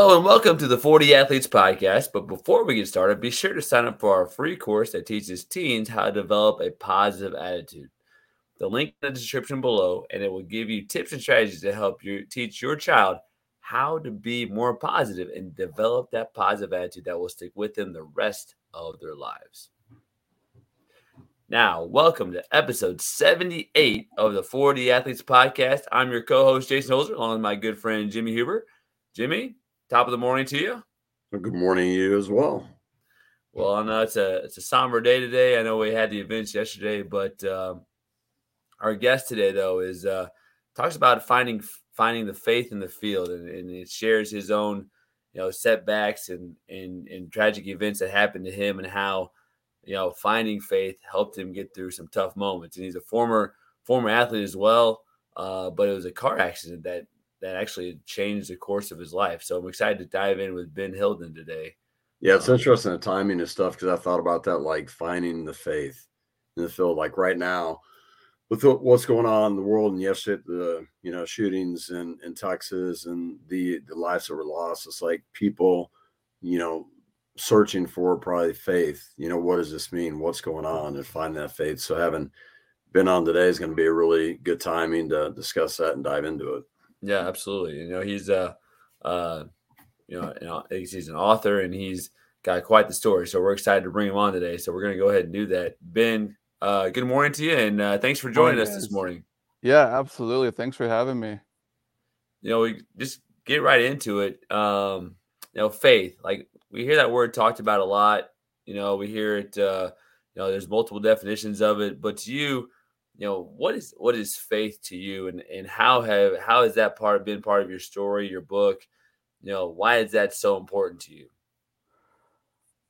Hello and welcome to the 4D Athletes Podcast. But before we get started, be sure to sign up for our free course that teaches teens how to develop a positive attitude. The link in the description below, and it will give you tips and strategies to help you teach your child how to be more positive and develop that positive attitude that will stick with them the rest of their lives. Now, welcome to episode 78 of the 4D Athletes Podcast. I'm your co host, Jason Holzer, along with my good friend, Jimmy Huber. Jimmy, top of the morning to you. Well, good morning to you as well. Well, I know it's a it's a somber day today. I know we had the events yesterday, but um, our guest today though is uh, talks about finding finding the faith in the field, and, and it shares his own you know setbacks and, and and tragic events that happened to him, and how you know finding faith helped him get through some tough moments. And he's a former former athlete as well, uh, but it was a car accident that that actually changed the course of his life. So I'm excited to dive in with Ben Hylden today. Yeah, it's um, interesting the timing and stuff because I thought about that, like finding the faith in the field. Like right now, with what's going on in the world, and yesterday the you know shootings in in Texas and the the lives that were lost, it's like people, you know, searching for probably faith. You know, what does this mean? What's going on? And finding that faith. So having Ben on today is going to be a really good timing to discuss that and dive into it. Yeah, absolutely. You know, he's a, uh, uh, you know, you know, he's an author and he's got quite the story. So we're excited to bring him on today. So we're going to go ahead and do that. Ben, uh, good morning to you, and uh, thanks for joining us this morning. Yeah, absolutely. Thanks for having me. You know, we just get right into it. Um, you know, faith. Like we hear that word talked about a lot. You know, we hear it. Uh, you know, there's multiple definitions of it, but to you, you know what is what is faith to you? And and how have how has that part been part of your story your book? You know why is that so important to you?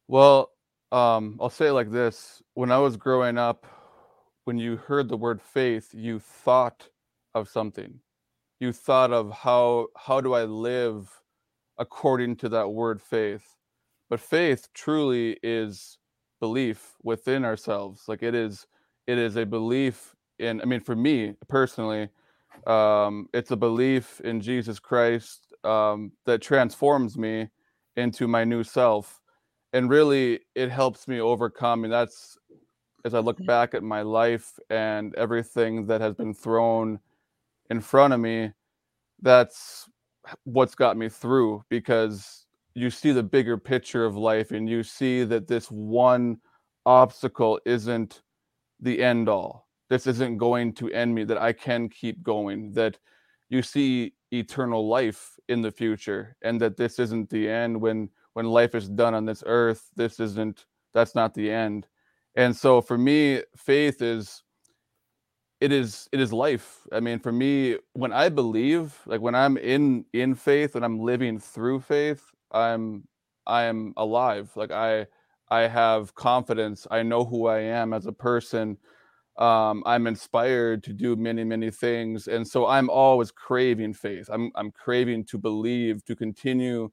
Well um i'll say it like this. When i was growing up when you heard the word faith you thought of something. You thought of how how do i live according to that word faith? But faith truly is belief within ourselves. Like it is it is a belief and I mean, for me personally, um, it's a belief in Jesus Christ um, that transforms me into my new self, and really, it helps me overcome. And that's as I look mm-hmm. back at my life and everything that has been thrown in front of me, that's what's got me through because you see the bigger picture of life and you see that this one obstacle isn't the end all this isn't going to end me, that I can keep going, that you see eternal life in the future, and that this isn't the end when when life is done on this earth. This isn't that's not the end. And so for me, faith is it is it is life. I mean, for me, when I believe, like when I'm in in faith and I'm living through faith, I'm I am alive. Like I I have confidence. I know who I am as a person um, i'm inspired to do many many things and so i'm always craving faith. I'm i'm craving to believe to continue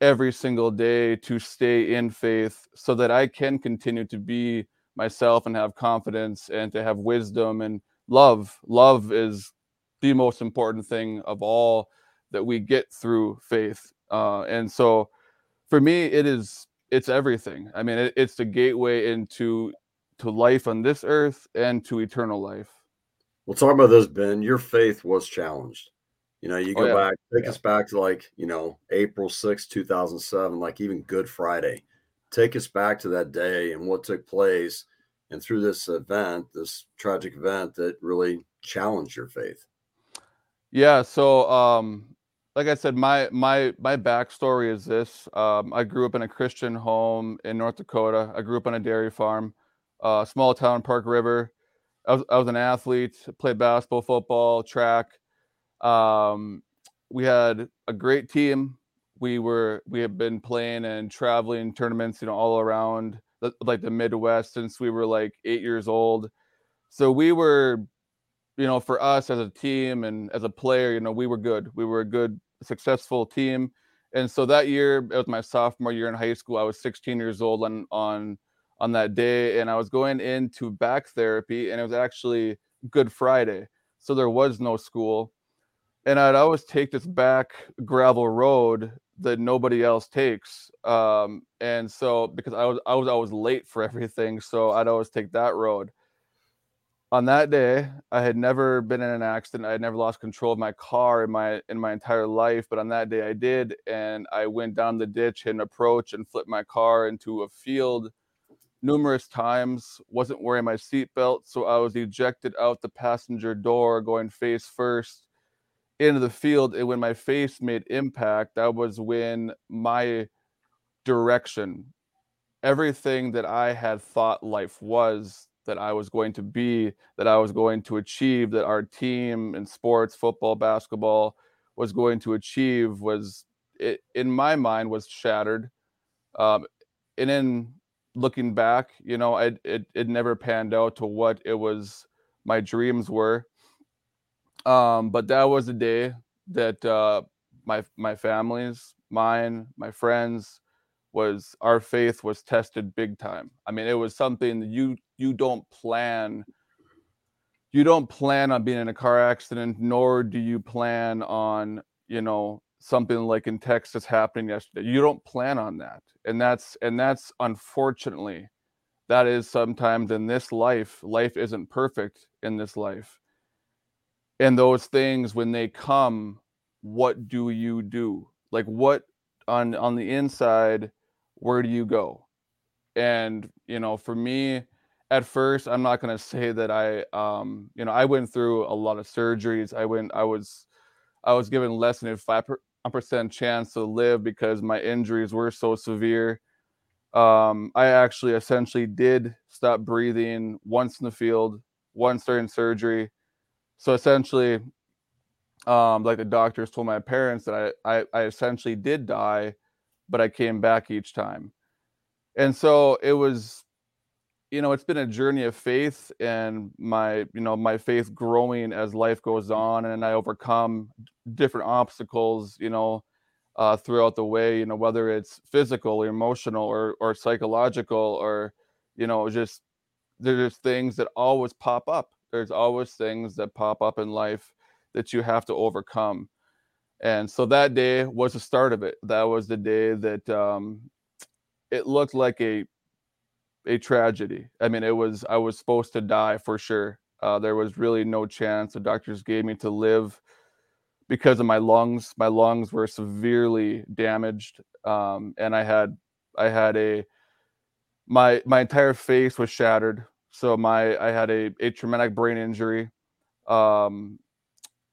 every single day to stay in faith so that i can continue to be myself and have confidence and to have wisdom and love. Love is the most important thing of all that we get through faith uh, and so for me it is it's everything. I mean it, it's the gateway into to life on this earth and to eternal life. We'll talk about this, Ben. Your faith was challenged. You know, you oh, go oh, yeah. back, take yeah. us back to like, you know, April 6, 2007, like even Good Friday. Take us back to that day and what took place and through this event, this tragic event that really challenged your faith. Yeah. So, um, like I said, my my my backstory is this. Um, I grew up in a Christian home in North Dakota. I grew up on a dairy farm uh, small town Park River. I was, I was an athlete, played basketball, football, track. Um, we had a great team. We were we have been playing and traveling tournaments, you know, all around the, like the Midwest since we were like eight years old. So we were, you know, for us as a team and as a player, you know, we were good. We were a good, successful team. And so that year, it was my sophomore year in high school. I was 16 years old on on on that day and I was going into back therapy and it was actually Good Friday. So there was no school. and I'd always take this back gravel road that nobody else takes. Um, and so because I was I was always late for everything, so I'd always take that road. On that day, I had never been in an accident. I had never lost control of my car in my in my entire life, but on that day I did, and I went down the ditch, hit an approach, and flipped my car into a field numerous times. Wasn't wearing my seatbelt, so I was ejected out the passenger door, going face first into the field and when my face made impact that was when my direction everything that i had thought life was that i was going to be that i was going to achieve that our team in sports football basketball was going to achieve was it, in my mind was shattered um, and in looking back you know it, it it never panned out to what it was my dreams were um, but that was the day that uh, my my family's, mine, my friends, was our faith was tested big time. I mean, it was something that you you don't plan. You don't plan on being in a car accident, nor do you plan on you know something like in Texas happening yesterday. You don't plan on that, and that's and that's unfortunately that is sometimes in this life. Life isn't perfect in this life and those things when they come what do you do like what on on the inside where do you go and you know for me at first i'm not going to say that i um you know i went through a lot of surgeries i went i was i was given less than a 5% chance to live because my injuries were so severe. Um i actually essentially did stop breathing once in the field once during surgery. So essentially um like the doctors told my parents that I, I i essentially did die but i came back each time. And so it was you know it's been a journey of faith and my you know my faith growing as life goes on and i overcome different obstacles you know uh, throughout the way you know whether it's physical or emotional or or psychological or you know just there's things that always pop up. There's always things that pop up in life that you have to overcome. And so that day was the start of it. That was the day that um, it looked like a a tragedy i mean it was i was supposed to die for sure uh, there was really no chance the doctors gave me to live because of my lungs my lungs were severely damaged um, and i had i had a my my entire face was shattered so my I had a, a traumatic brain injury. Um,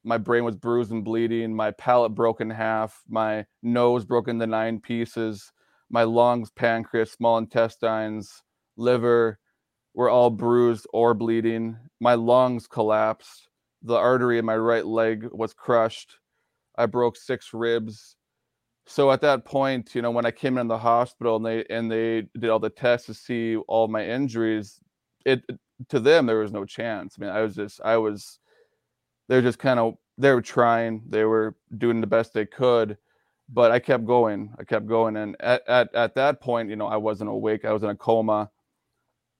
my brain was bruised and bleeding. My palate broke in half. My nose broke into nine pieces. My lungs, pancreas, small intestines, liver were all bruised or bleeding. My lungs collapsed. The artery in my right leg was crushed. I broke six ribs. So at that point, you know, when I came in the hospital and they and they did all the tests to see all my injuries, it to them there was no chance. I mean, I was just I was they're just kind of they were trying, they were doing the best they could, but I kept going. I kept going and at at, at that point, you know, I wasn't awake. I was in a coma.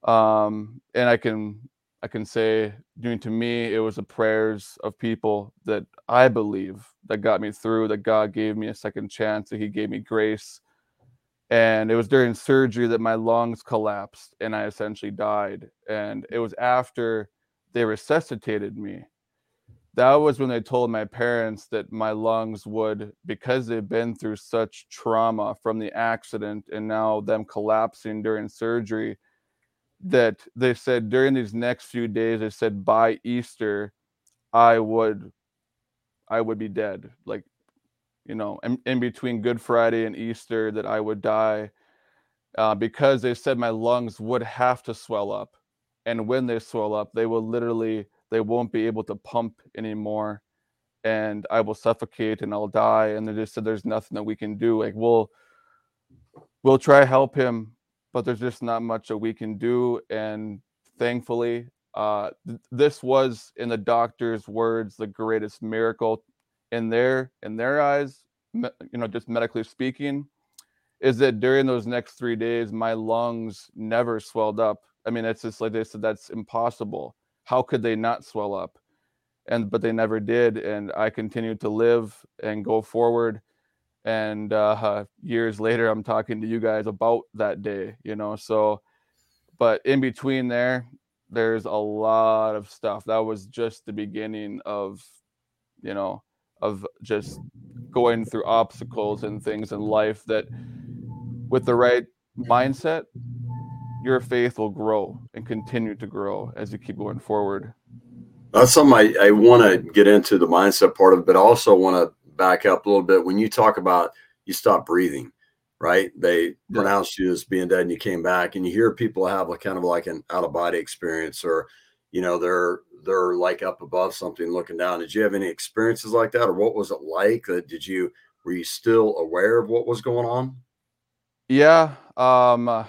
Um and I can I can say doing to me it was the prayers of people that I believe that got me through that God gave me a second chance that he gave me grace and it was during surgery that my lungs collapsed and I essentially died. And it was after they resuscitated me. That was when they told my parents that my lungs would, because they've been through such trauma from the accident and now them collapsing during surgery, that they said during these next few days, they said by Easter, I would I would be dead. Like you know, in, in between Good Friday and Easter that I would die uh, because they said my lungs would have to swell up. And when they swell up, they will literally, they won't be able to pump anymore. And I will suffocate and I'll die. And they just said there's nothing that we can do. Like we'll we'll try help him, but there's just not much that we can do. And thankfully, uh, th- this was in the doctor's words the greatest miracle in their in their eyes, you know, just medically speaking, is that during those next three days, my lungs never swelled up. I mean, it's just like they said, that's impossible. How could they not swell up? and but they never did and i continued to live and go forward and uh, years later i'm talking to you guys about that day you know so but in between there there's a lot of stuff. That was just the beginning of you know of just going through obstacles and things in life that with the right mindset your faith will grow and continue to grow as you keep going forward. That's something I, I want to get into the mindset part of but also want to back up a little bit. When you talk about you stop breathing, right? They yeah. pronounced you as being dead and you came back and you hear people have a kind of like an out of body experience or, you know, they're, they're like up above something looking down. Did you have any experiences like that or what was it like? Uh, did you, were you still aware of what was going on? Yeah. Um,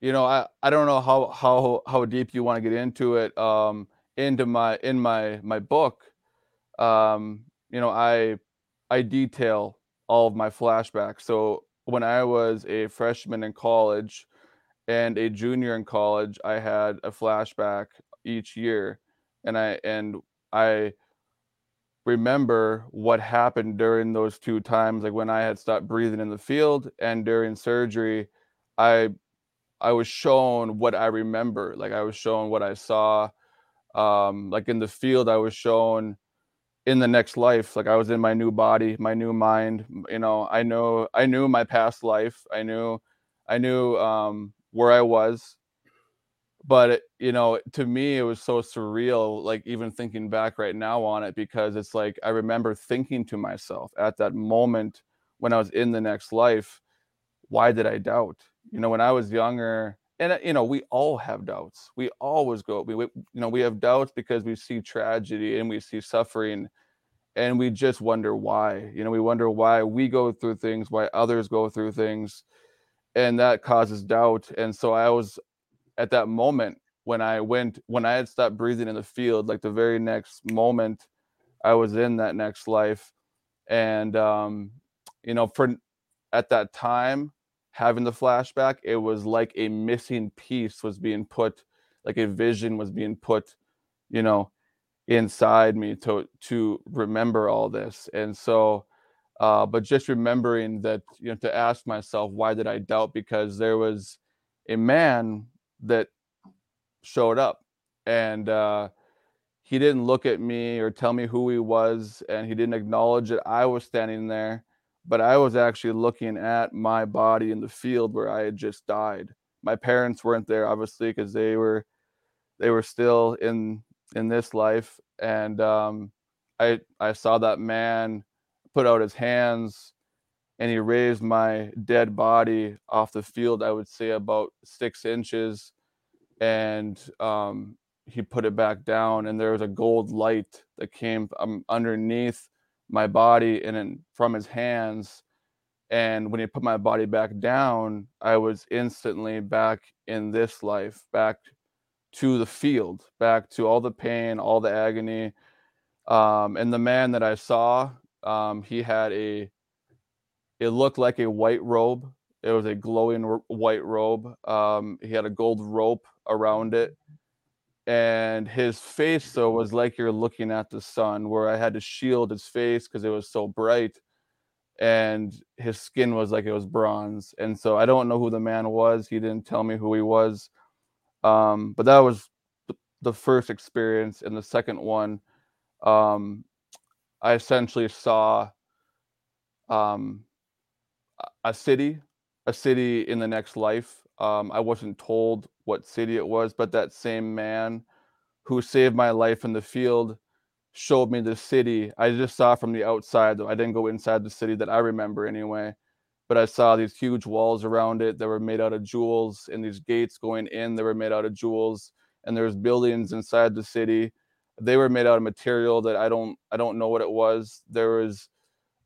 you know, I, I don't know how, how, how deep you want to get into it. Um, into my in my my book um you know i i detail all of my flashbacks. So when i was a freshman in college and a junior in college i had a flashback each year and i and i remember what happened during those two times like when i had stopped breathing in the field and during surgery i i was shown what i remember. Like i was shown what i saw um like in the field i was shown in the next life like i was in my new body my new mind you know i know i knew my past life i knew i knew um where i was. But it, you know to me it was so surreal like even thinking back right now on it because it's like i remember thinking to myself at that moment when i was in the next life why did i doubt? You know when i was younger and uh, you know we all have doubts. We always go we, we, you know we have doubts because we see tragedy and we see suffering and we just wonder why you know we wonder why we go through things why others go through things and that causes doubt and so i was at that moment when i went when i had stopped breathing in the field like the very next moment i was in that next life and um you know for at that time having the flashback, it was like a missing piece was being put, like a vision was being put, you know, inside me to to remember all this. And so uh, but just remembering that, you know, to ask myself, why did I doubt? Because there was a man that showed up and uh, he didn't look at me or tell me who he was, and he didn't acknowledge that I was standing there but I was actually looking at my body in the field where I had just died. My parents weren't there, obviously, because they were they were still in in this life, and um, I I saw that man put out his hands, and he raised my dead body off the field. I would say about six inches, and um, he put it back down, and there was a gold light that came um, underneath my body and then from his hands and when he put my body back down i was instantly back in this life back to the field back to all the pain all the agony. Um, and the man that i saw um, he had a it looked like a white robe. It was a glowing white robe. Um, he had a gold rope around it and his face though was like you're looking at the sun where i had to shield his face because it was so bright and his skin was like it was bronze and so i don't know who the man was. He didn't tell me who he was. Um, but that was the first experience and the second one um, i essentially saw um, a city a city in the next life. Um, I wasn't told what city it was, but that same man who saved my life in the field showed me the city. I just saw from the outside. I didn't go inside the city that I remember anyway. But I saw these huge walls around it that were made out of jewels, and these gates going in that were made out of jewels. And there's buildings inside the city. They were made out of material that I don't I don't know what it was. There was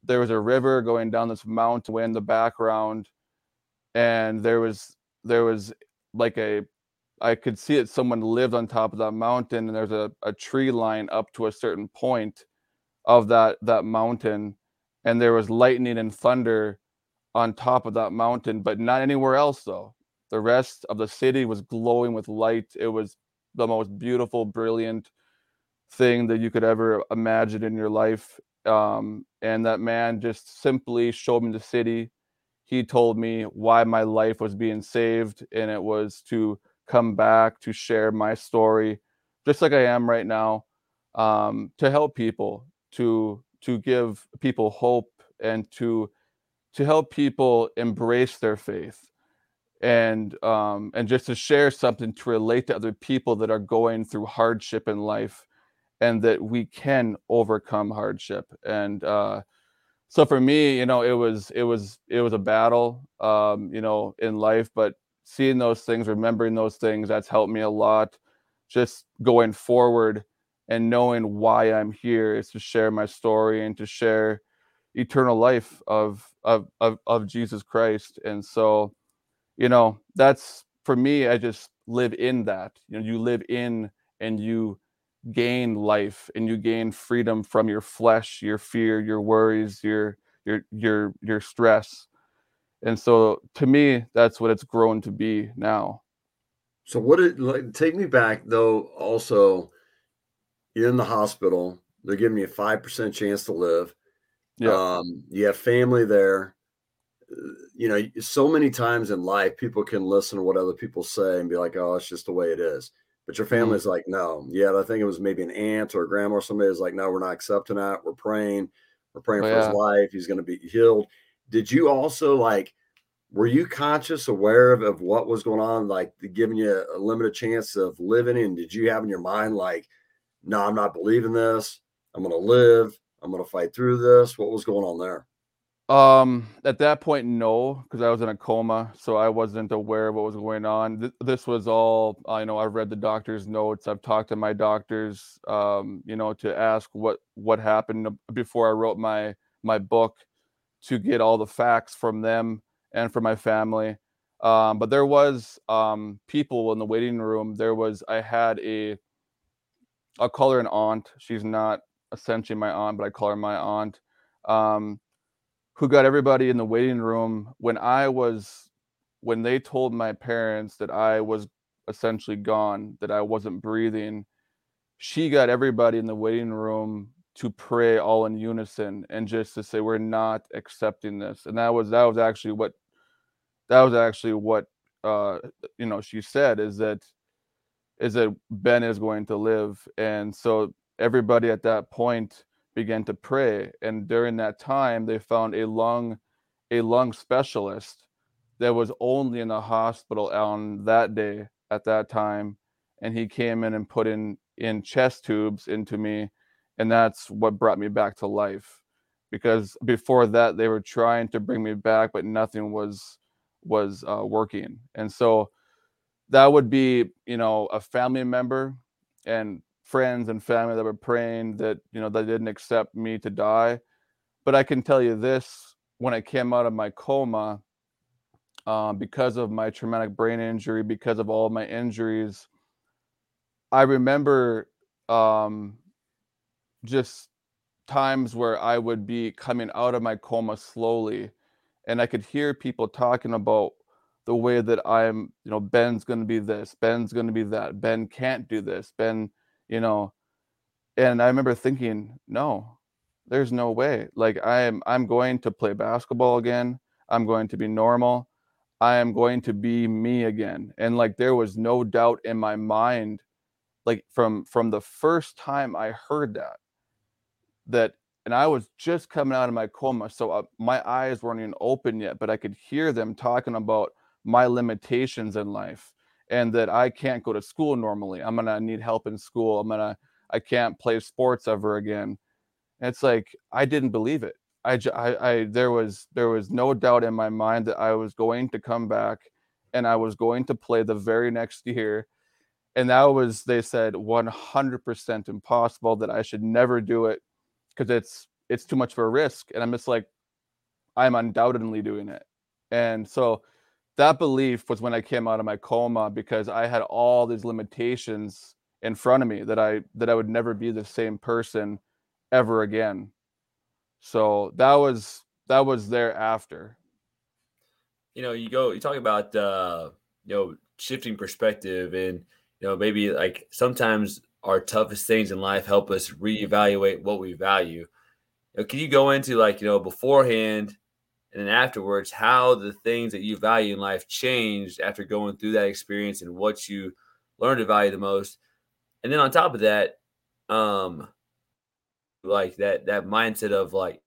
there was a river going down this mountain way in the background, and there was there was like a I could see it. someone lived on top of that mountain and there's a, a tree line up to a certain point of that that mountain and there was lightning and thunder on top of that mountain but not anywhere else though the rest of the city was glowing with light it was the most beautiful brilliant thing that you could ever imagine in your life. Um, and that man just simply showed me the city. He told me why my life was being saved, and it was to come back to share my story, just like I am right now, um, to help people, to to give people hope, and to to help people embrace their faith and um, and just to share something to relate to other people that are going through hardship in life and that we can overcome hardship. And uh, so for me you know it was it was it was a battle um, you know in life but seeing those things remembering those things that's helped me a lot. Just going forward and knowing why i'm here is to share my story and to share eternal life of of of, of jesus christ. And so you know that's for me i just live in that. You know you live in and you gain life and you gain freedom from your flesh your fear your worries your your your your stress and so to me that's what it's grown to be now so what it like take me back though also you're in the hospital they're giving you a 5% chance to live yeah. um you have family there you know, so many times in life, people can listen to what other people say and be like, "Oh, it's just the way it is." But your mm-hmm. family's mm-hmm. like, "No." Yeah, I think it was maybe an aunt or a grandma or somebody is like, "No, we're not accepting that. We're praying. We're praying oh, for yeah. his life. He's going to be healed." Did you also like? Were you conscious, aware of, of what was going on, like giving you a limited chance of living? And did you have in your mind like, "No, I'm not believing this. I'm to live. I'm to fight through this." What was going on there? Um, at that point, no, because I was in a coma, so I wasn't aware of what was going on. Th- this was all I know. I've read the doctor's notes. I've talked to my doctors, um, you know, to ask what what happened before I wrote my my book, to get all the facts from them and from my family. Um, but there was um people in the waiting room. There was I had a I'll call her an aunt. She's not essentially my aunt, but I call her my aunt. Um, who got everybody in the waiting room when I was when they told my parents that I was essentially gone, that I wasn't breathing, she got everybody in the waiting room to pray all in unison and just to say we're not accepting this. And that was that was actually what that was actually what uh you know she said is that is that Ben is going to live. And so everybody at that point began to pray and during that time they found a lung a lung specialist that was only in the hospital on that day at that time and he came in and put in in chest tubes into me and that's what brought me back to life because before that they were trying to bring me back but nothing was was uh, working and so that would be you know a family member and friends and family that were praying that you know they didn't accept me to die but i can tell you this when i came out of my coma uh, because of my traumatic brain injury because of all my injuries i remember um, just times where i would be coming out of my coma slowly and i could hear people talking about the way that i'm you know ben's going to be this ben's going to be that ben can't do this ben you know? And i remember thinking no there's no way. Like i am i'm going to play basketball again. I'm going to be normal. I am going to be me again. And like there was no doubt in my mind like from from the first time i heard that that and i was just coming out of my coma so uh, my eyes weren't even open yet but i could hear them talking about my limitations in life and that I can't go to school normally. I'm gonna need help in school. I'm gonna I can't play sports ever again. And it's like I didn't believe it. I, I, I there was there was no doubt in my mind that I was going to come back and I was going to play the very next year. And that was they said 100% impossible that I should never do it because it's it's too much of a risk. And I'm just like I'm undoubtedly doing it. And so that belief was when I came out of my coma because I had all these limitations in front of me that I that I would never be the same person ever again. So that was that was thereafter. You know, you go you talk about uh you know shifting perspective and you know maybe like sometimes our toughest things in life help us reevaluate what we value. You know, can you go into like you know beforehand and then afterwards how the things that you value in life changed after going through that experience and what you learned to value the most? And then on top of that, um, like that that mindset of like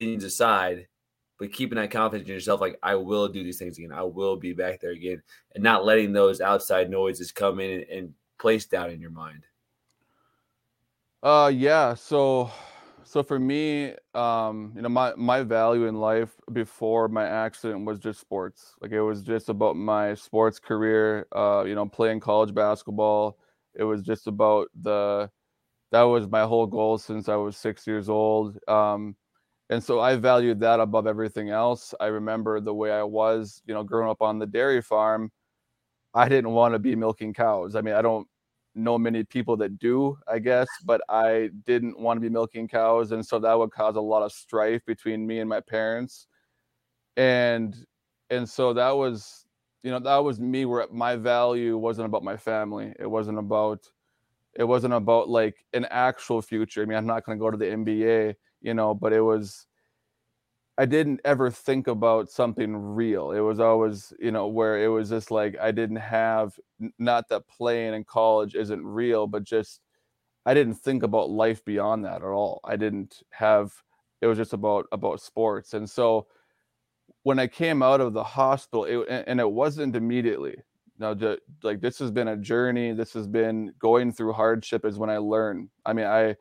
things aside, but keeping that confidence in yourself, like I will do these things again, I will be back there again, and not letting those outside noises come in and, and place down in your mind. Uh, yeah. So, so for me, um, you know, my my value in life before my accident was just sports. Like it was just about my sports career. Uh, you know, playing college basketball. It was just about the that was my whole goal since I was six years old. Um, and so I valued that above everything else. I remember the way I was, you know, growing up on the dairy farm. I didn't want to be milking cows. I mean, I don't know many people that do, I guess, but I didn't want to be milking cows, and so that would cause a lot of strife between me and my parents. And and so that was, you know, that was me where my value wasn't about my family. It wasn't about it wasn't about like an actual future. I mean, I'm not going to go to the NBA, you know, but it was I didn't ever think about something real. It was always, you know, where it was just like I didn't have not that playing in college isn't real, but just I didn't think about life beyond that at all. I didn't have it was just about about sports. And so when I came out of the hospital, it, and it wasn't immediately no like this has been a journey this has been going through hardship is when i learn i mean i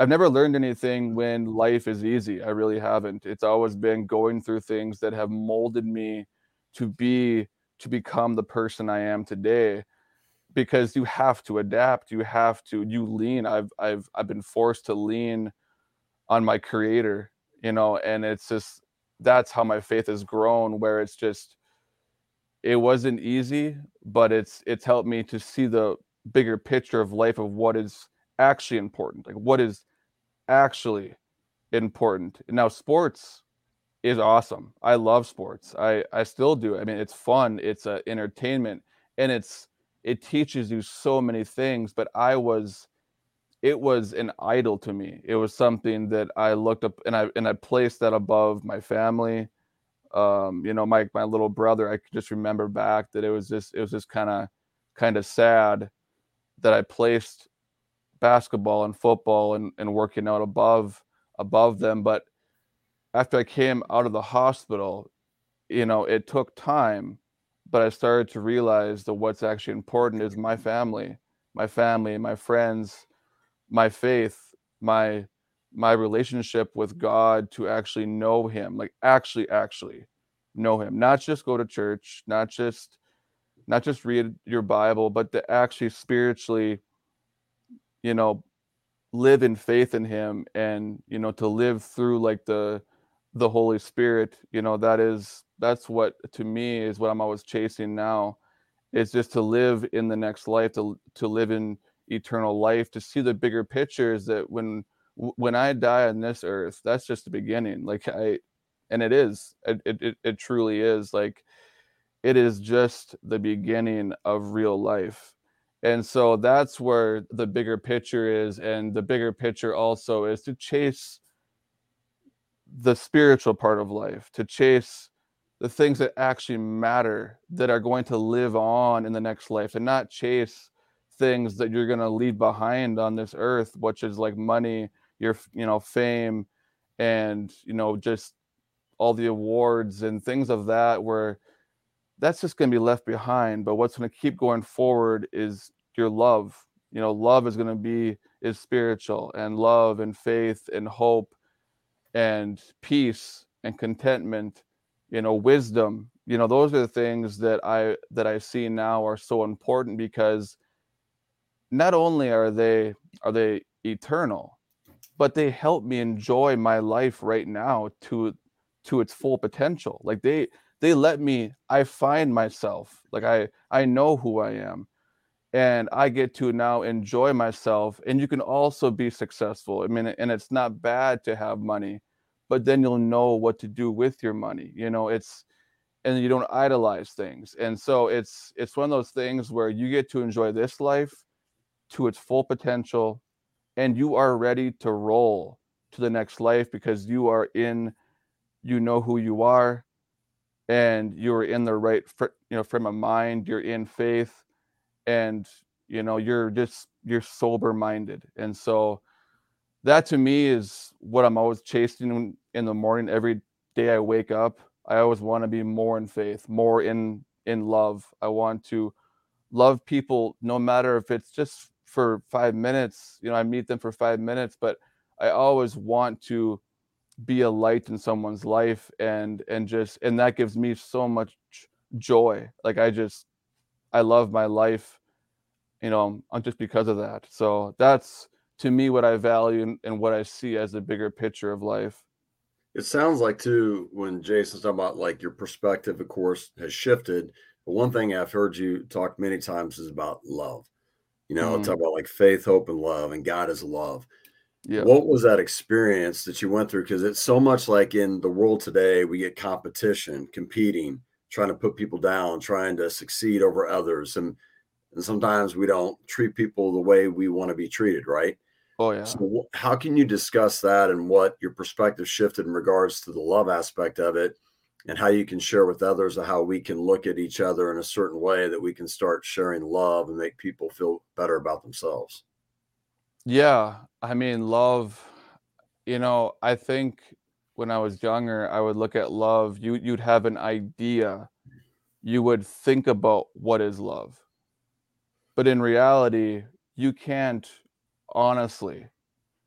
i've never learned anything when life is easy. I really haven't. It's always been going through things that have molded me to be to become the person i am today because you have to adapt. You have to you lean. I've i've i've been forced to lean on my creator you know and it's just that's how my faith has grown where it's just it wasn't easy, but it's it's helped me to see the bigger picture of life of what is actually important, like what is actually important. Now, sports is awesome. I love sports. I I still do. I mean, it's fun. It's a entertainment, and it's it teaches you so many things. But I was, it was an idol to me. It was something that I looked up and I and I placed that above my family um, you know, my my little brother, I just remember back that it was just it was just kind of kind of sad that I placed basketball and football and, and working out above above them. But after I came out of the hospital, you know, it took time, but I started to realize that what's actually important is my family, my family, my friends, my faith, my my relationship with God to actually know him, like actually actually know him, not just go to church, not just not just read your Bible, but to actually spiritually you know live in faith in him and you know to live through like the the Holy Spirit, you know, that is that's what to me is what I'm always chasing now. Is just to live in the next life, to to live in eternal life, to see the bigger picture is that when when I die on this earth, that's just the beginning. Like I, and it is, it, it, it truly is like, it is just the beginning of real life. And so that's where the bigger picture is. And the bigger picture also is to chase the spiritual part of life, to chase the things that actually matter that are going to live on in the next life and not chase things that you're going to leave behind on this earth, which is like money your you know fame and you know just all the awards and things of that where that's just going to be left behind but what's going to keep going forward is your love. You know love is going to be is spiritual and love and faith and hope and peace and contentment you know wisdom. You know those are the things that i that i see now are so important because not only are they are they eternal but they help me enjoy my life right now to to its full potential. Like they they let me i find myself like i i know who i am and i get to now enjoy myself and you can also be successful. I mean and it's not bad to have money but then you'll know what to do with your money you know it's and you don't idolize things and so it's it's one of those things where you get to enjoy this life to its full potential and you are ready to roll to the next life because you are in you know who you are and you're in the right you know frame of mind you're in faith and you know you're just you're sober minded. And so that to me is what i'm always chasing in the morning. Every day i wake up i always want to be more in faith more in in love. I want to love people no matter if it's just for five minutes you know i meet them for five minutes but i always want to be a light in someone's life and and just and that gives me so much joy. Like i just i love my life you know just because of that. So that's to me what i value and, and what i see as the bigger picture of life. It sounds like too when jason's talking about like your perspective of course has shifted. But one thing i've heard you talk many times is about love. You know mm-hmm. talk about like faith hope and love and god is love yeah. What was that experience that you went through? Because it's so much like in the world today, we get competition, competing, trying to put people down, trying to succeed over others. And, and sometimes we don't treat people the way we want to be treated, right? Oh, yeah. So, how can you discuss that and what your perspective shifted in regards to the love aspect of it and how you can share with others how we can look at each other in a certain way that we can start sharing love and make people feel better about themselves? Yeah, I mean, love, you know, I think when I was younger, I would look at love, you you'd have an idea. You would think about what is love. But in reality, you can't honestly,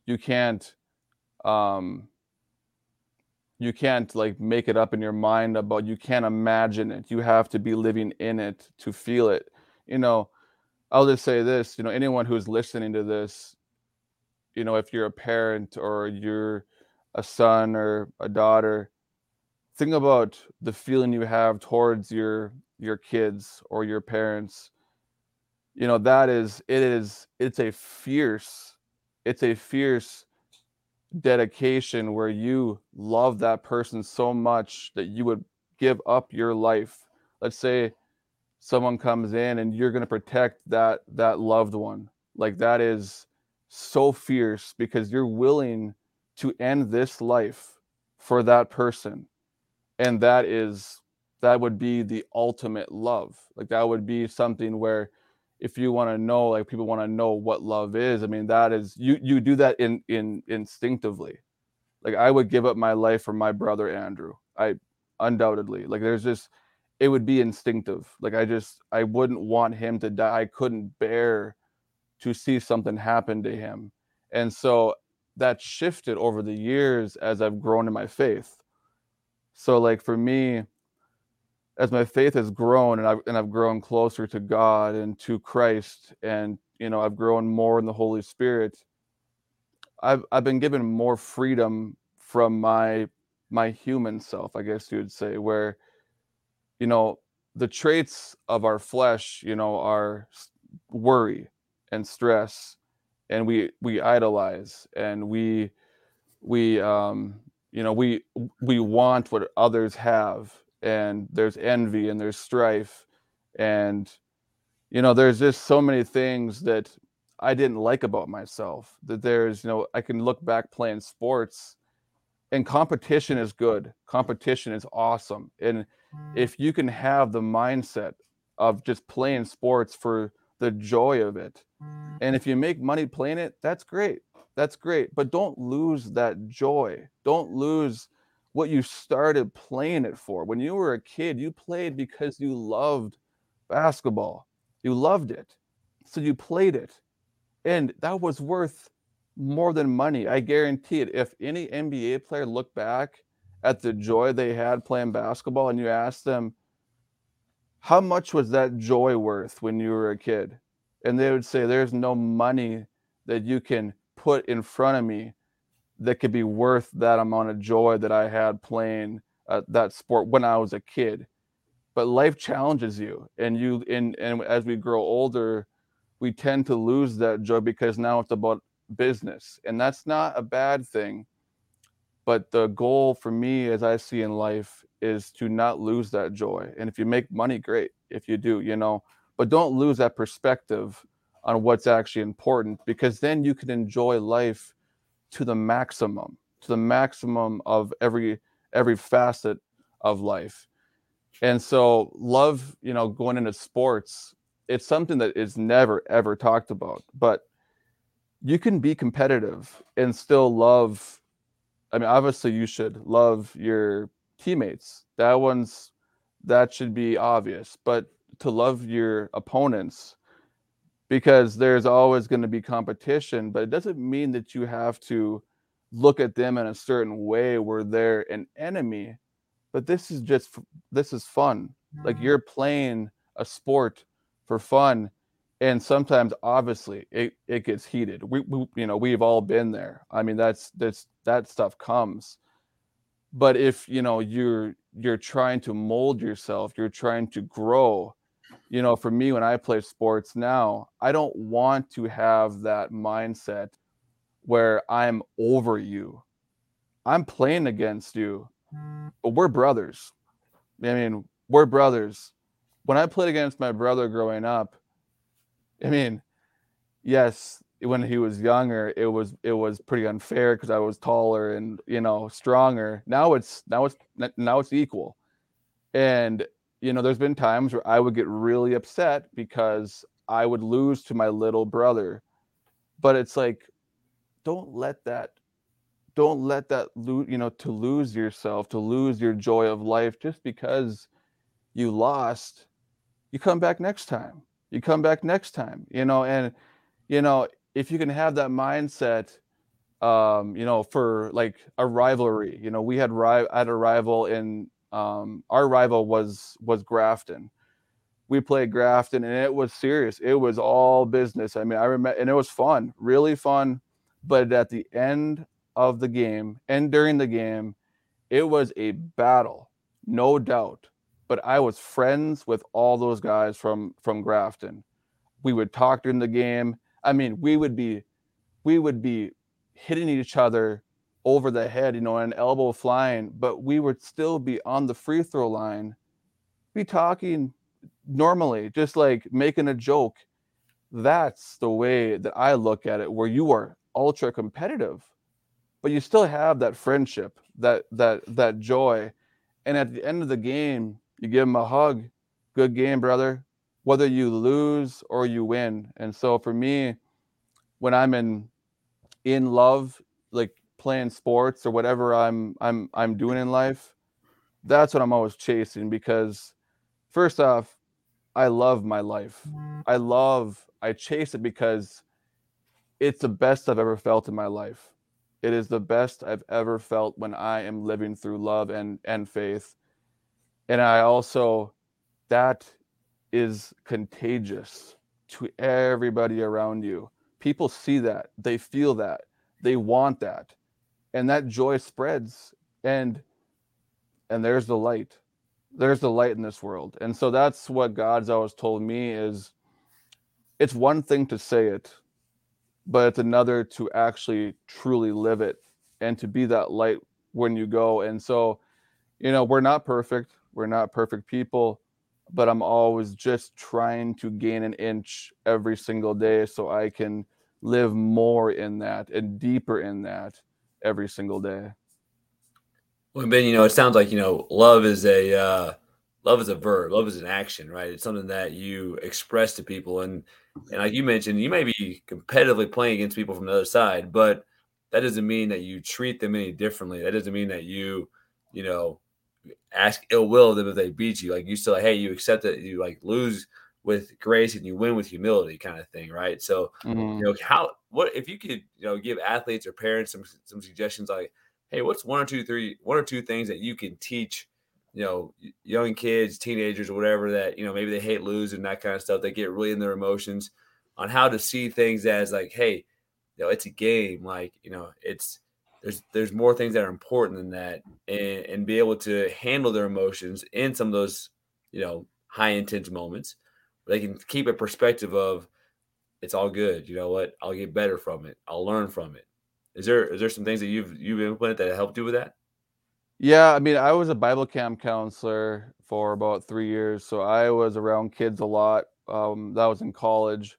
you can't um you can't like make it up in your mind about you can't imagine it. You have to be living in it to feel it. You know, I'll just say this, you know, anyone who's listening to this, you know if you're a parent or you're a son or a daughter think about the feeling you have towards your your kids or your parents. You know that is it is it's a fierce it's a fierce dedication where you love that person so much that you would give up your life. Let's say someone comes in and you're going to protect that that loved one. Like that is so fierce because you're willing to end this life for that person. And that is that would be the ultimate love. Like that would be something where if you want to know like people want to know what love is i mean that is you you do that in in instinctively. Like i would give up my life for my brother andrew i undoubtedly. Like there's just it would be instinctive. Like i just i wouldn't want him to die. I couldn't bear to see something happen to him. And so that shifted over the years as I've grown in my faith. So like for me, as my faith has grown and I've and I've grown closer to God and to Christ and you know I've grown more in the Holy Spirit, I've I've been given more freedom from my my human self, I guess you would say, where you know the traits of our flesh, you know, are worry, and stress and we we idolize and we we um you know we we want what others have and there's envy and there's strife and you know there's just so many things that i didn't like about myself that there's you know i can look back playing sports and competition is good. Competition is awesome. And if you can have the mindset of just playing sports for the joy of it and if you make money playing it, that's great. That's great. But don't lose that joy. Don't lose what you started playing it for. When you were a kid, you played because you loved basketball. You loved it. So you played it. And that was worth more than money. I guarantee it. If any NBA player looked back at the joy they had playing basketball and you asked them, how much was that joy worth when you were a kid? and they would say there's no money that you can put in front of me that could be worth that amount of joy that I had playing uh, that sport when I was a kid. But life challenges you, and you and and as we grow older, we tend to lose that joy because now it's about business, and that's not a bad thing. But the goal for me, as I see in life, is to not lose that joy. And if you make money, great. If you do, you know, but don't lose that perspective on what's actually important because then you can enjoy life to the maximum to the maximum of every every facet of life and so love you know going into sports it's something that is never ever talked about but you can be competitive and still love i mean obviously you should love your teammates. That one's that should be obvious but to love your opponents because there's always going to be competition but it doesn't mean that you have to look at them in a certain way where they're an enemy but this is just this is fun. Like you're playing a sport for fun and sometimes obviously it, it gets heated. We, we you know we've all been there. I mean that's that's that stuff comes but if you know you're you're trying to mold yourself you're trying to grow you know for me when i play sports now i don't want to have that mindset where i'm over you. I'm playing against you but we're brothers. I mean we're brothers. When i played against my brother growing up i mean yes when he was younger it was it was pretty unfair because i was taller and you know stronger. Now it's now it's now it's equal. And you know there's been times where i would get really upset because i would lose to my little brother. But it's like don't let that don't let that lose you know to lose yourself to lose your joy of life just because you lost you come back next time. You come back next time you know and you know if you can have that mindset um, you know, for like a rivalry, you know, we had ri- had a rival in um, our rival was was Grafton. We played Grafton, and it was serious. It was all business. I mean, I remember, and it was fun, really fun. But at the end of the game and during the game, it was a battle, no doubt. But I was friends with all those guys from from Grafton. We would talk during the game I mean, we would be we would be hitting each other over the head, you know, an elbow flying, but we would still be on the free throw line, be talking normally, just like making a joke. That's the way that I look at it, where you are ultra competitive, but you still have that friendship, that that that joy. And at the end of the game, you give them a hug. Good game, brother whether you lose or you win. And so for me, when I'm in in love, like playing sports or whatever I'm I'm I'm doing in life, that's what I'm always chasing because first off, I love my life. I love I chase it because it's the best I've ever felt in my life. It is the best I've ever felt when I am living through love and and faith. And I also that is contagious to everybody around you. People see that, they feel that, they want that. And that joy spreads and and there's the light. There's the light in this world. And so that's what God's always told me is it's one thing to say it, but it's another to actually truly live it and to be that light when you go. And so, you know, we're not perfect. We're not perfect people but I'm always just trying to gain an inch every single day so I can live more in that and deeper in that every single day. Well, Ben, you know, it sounds like you know, love is a uh, love is a verb. Love is an action, right? It's something that you express to people, and and like you mentioned, you may be competitively playing against people from the other side, but that doesn't mean that you treat them any differently. That doesn't mean that you, you know, ask ill will of them if they beat you. Like you still, hey, you accept that you like lose with grace and you win with humility, kind of thing, right? So, mm-hmm. you know, how what if you could, you know, give athletes or parents some some suggestions like, hey, what's one or two, three, one or two things that you can teach, you know, young kids, teenagers, or whatever that you know maybe they hate losing that kind of stuff. They get really in their emotions on how to see things as like, hey, you know, it's a game. Like, you know, it's there's there's more things that are important than that and, and be able to handle their emotions in some of those you know high intense moments. They can keep a perspective of it's all good. You know what? I'll get better from it. I'll learn from it. Is there is there some things that you've you've implemented that helped you with that? Yeah i mean i was a bible camp counselor for about three years so i was around kids a lot um, that was in college.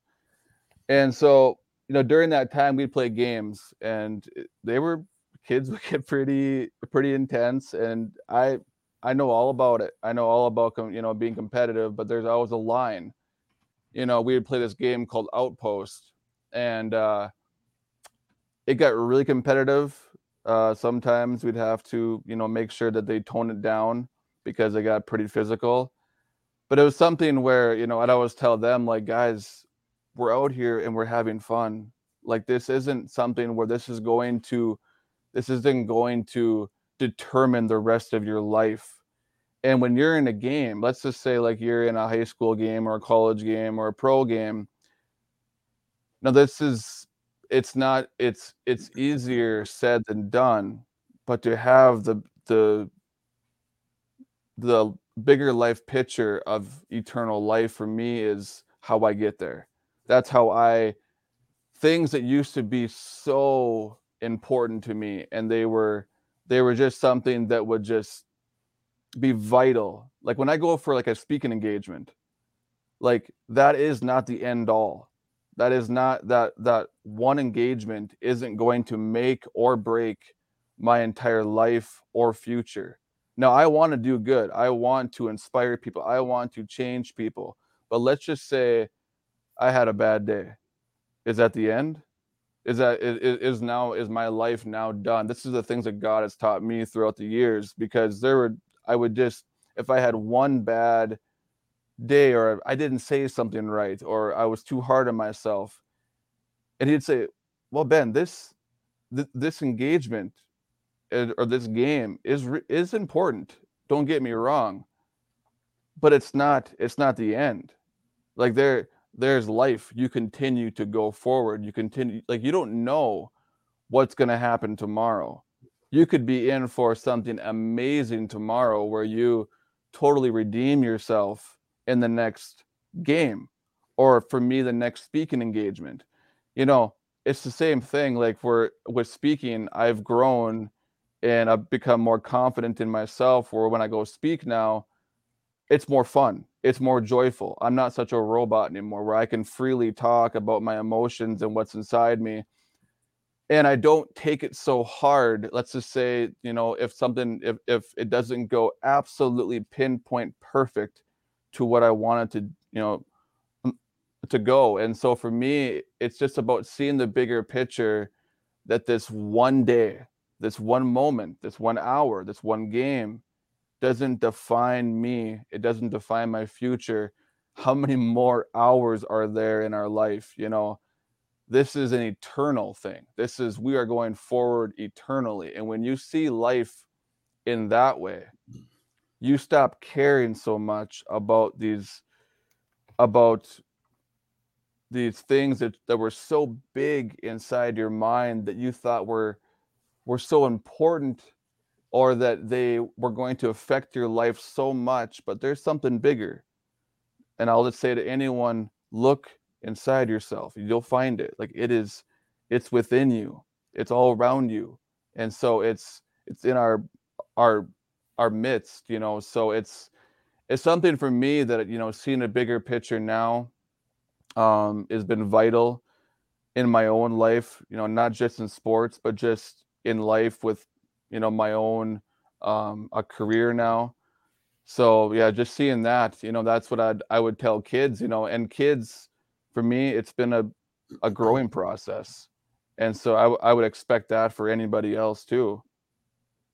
And so, you know, during that time we'd play games and they were kids would get pretty pretty intense and I I know all about it. I know all about you know being competitive, but there's always a line. You know, we would play this game called Outpost and uh it got really competitive. Uh sometimes we'd have to, you know, make sure that they tone it down because it got pretty physical. But it was something where, you know, I'd always tell them like guys, we're out here and we're having fun. Like this isn't something where this is going to this isn't going to determine the rest of your life. And when you're in a game, let's just say like you're in a high school game or a college game or a pro game. Now this is it's not it's it's easier said than done, but to have the the the bigger life picture of eternal life for me is how I get there that's how I things that used to be so important to me and they were they were just something that would just be vital. Like when I go for like a speaking engagement, like that is not the end all. That is not that that one engagement isn't going to make or break my entire life or future. Now I want to do good. I want to inspire people. I want to change people. But let's just say I had a bad day. Is that the end? Is that is, now is my life now done? This is the things that God has taught me throughout the years because there were I would just if I had one bad day or I didn't say something right or I was too hard on myself, and he'd say, "Well, Ben, this th- this engagement or this game is is important. Don't get me wrong, but it's not it's not the end. Like there there's life you continue to go forward you continue like you don't know what's going to happen tomorrow. You could be in for something amazing tomorrow where you totally redeem yourself in the next game or for me the next speaking engagement. You know it's the same thing like for with speaking i've grown and i've become more confident in myself where when i go speak now it's more fun it's more joyful. I'm not such a robot anymore where I can freely talk about my emotions and what's inside me. And I don't take it so hard. Let's just say, you know, if something if if it doesn't go absolutely pinpoint perfect to what I wanted to, you know, to go. And so for me, it's just about seeing the bigger picture that this one day, this one moment, this one hour, this one game doesn't define me it doesn't define my future how many more hours are there in our life you know? This is an eternal thing. This is we are going forward eternally. And when you see life in that way you stop caring so much about these about these things that, that were so big inside your mind that you thought were were so important or that they were going to affect your life so much, but there's something bigger. And I'll just say to anyone, look inside yourself. You'll find it. Like it is, it's within you. It's all around you. And so it's it's in our our our midst, you know. So it's it's something for me that you know, seeing a bigger picture now um has been vital in my own life, you know, not just in sports, but just in life with you know my own um, a career now. So yeah, just seeing that, you know, that's what I'd I would tell kids, you know, and kids, for me, it's been a a growing process, and so I I would expect that for anybody else too.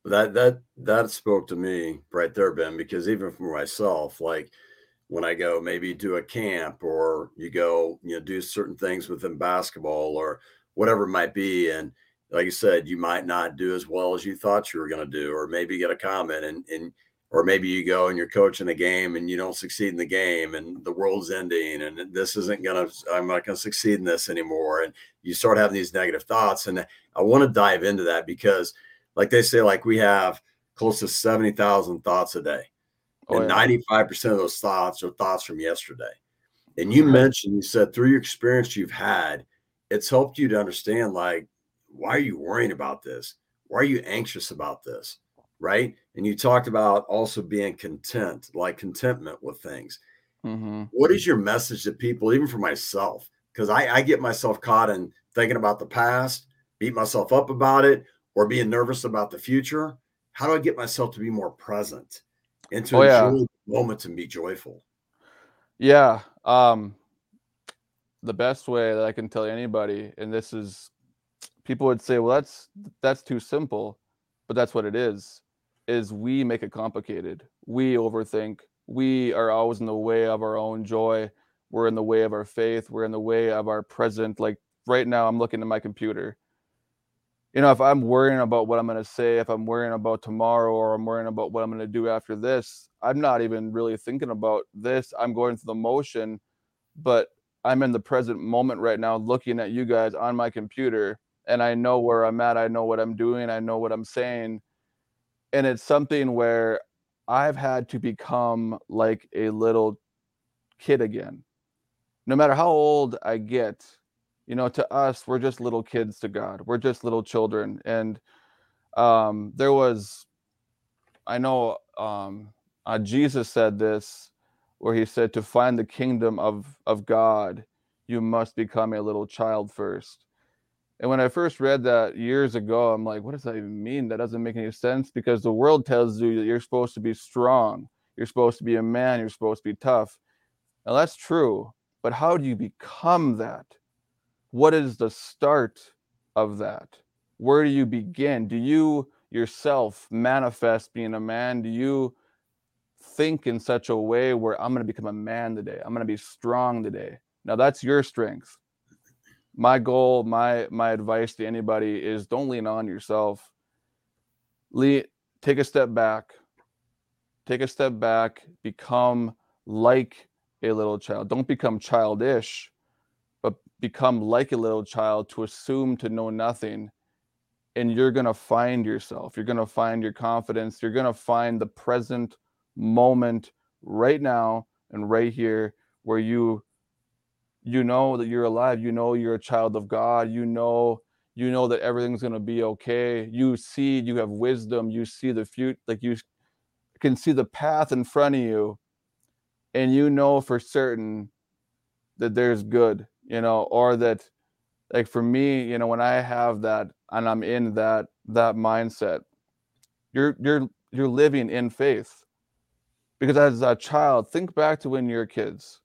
That that that spoke to me right there, Ben, because even for myself, like when I go maybe do a camp or you go, you know, do certain things within basketball or whatever it might be, and like you said, you might not do as well as you thought you were going to do, or maybe get a comment and, and, or maybe you go and you're coaching a game and you don't succeed in the game and the world's ending and this isn't going to, I'm not going to succeed in this anymore. And you start having these negative thoughts. And I want to dive into that because, like they say, like we have close to 70,000 thoughts a day. Oh, and yeah. 95% of those thoughts are thoughts from yesterday. And you mm-hmm. mentioned, you said through your experience you've had, it's helped you to understand like why are you worrying about this? Why are you anxious about this? Right. And you talked about also being content, like contentment with things. Mm-hmm. What is your message to people, even for myself, because I, I get myself caught in thinking about the past, beat myself up about it, or being nervous about the future. How do I get myself to be more present and to Oh, yeah. enjoy the moment and be joyful? Yeah. Um the best way that I can tell anybody, and this is people would say, well, that's that's too simple, but that's what it is, is we make it complicated. We overthink. We are always in the way of our own joy. We're in the way of our faith. We're in the way of our present. Like right now, I'm looking at my computer. You know, if I'm worrying about what I'm going to say, if I'm worrying about tomorrow, or I'm worrying about what I'm going to do after this, I'm not even really thinking about this. I'm going through the motion, but I'm in the present moment right now, looking at you guys on my computer, and I know where I'm at. I know what I'm doing. I know what I'm saying. And it's something where I've had to become like a little kid again. No matter how old I get, you know, to us, we're just little kids to God. We're just little children. And um, there was, I know um, uh, Jesus said this, where he said, to find the kingdom of, of God, you must become a little child first. And when I first read that years ago, I'm like, what does that even mean? That doesn't make any sense because the world tells you that you're supposed to be strong, you're supposed to be a man, you're supposed to be tough. Now that's true, but how do you become that? What is the start of that? Where do you begin? Do you yourself manifest being a man? Do you think in such a way where I'm going to become a man today? I'm going to be strong today. Now that's your strength my goal my my advice to anybody is don't lean on yourself. Lee, take a step back. Take a step back. Become like a little child. Don't become childish but become like a little child to assume to know nothing. And you're going to find yourself. You're going to find your confidence. You're going to find the present moment right now and right here where you you know that you're alive you know you're a child of god you know you know that everything's going to be okay. You see you have wisdom you see the future like you can see the path in front of you and you know for certain that there's good you know or that like for me you know when i have that and i'm in that that mindset you're you're you're living in faith. Because as a child think back to when you're kids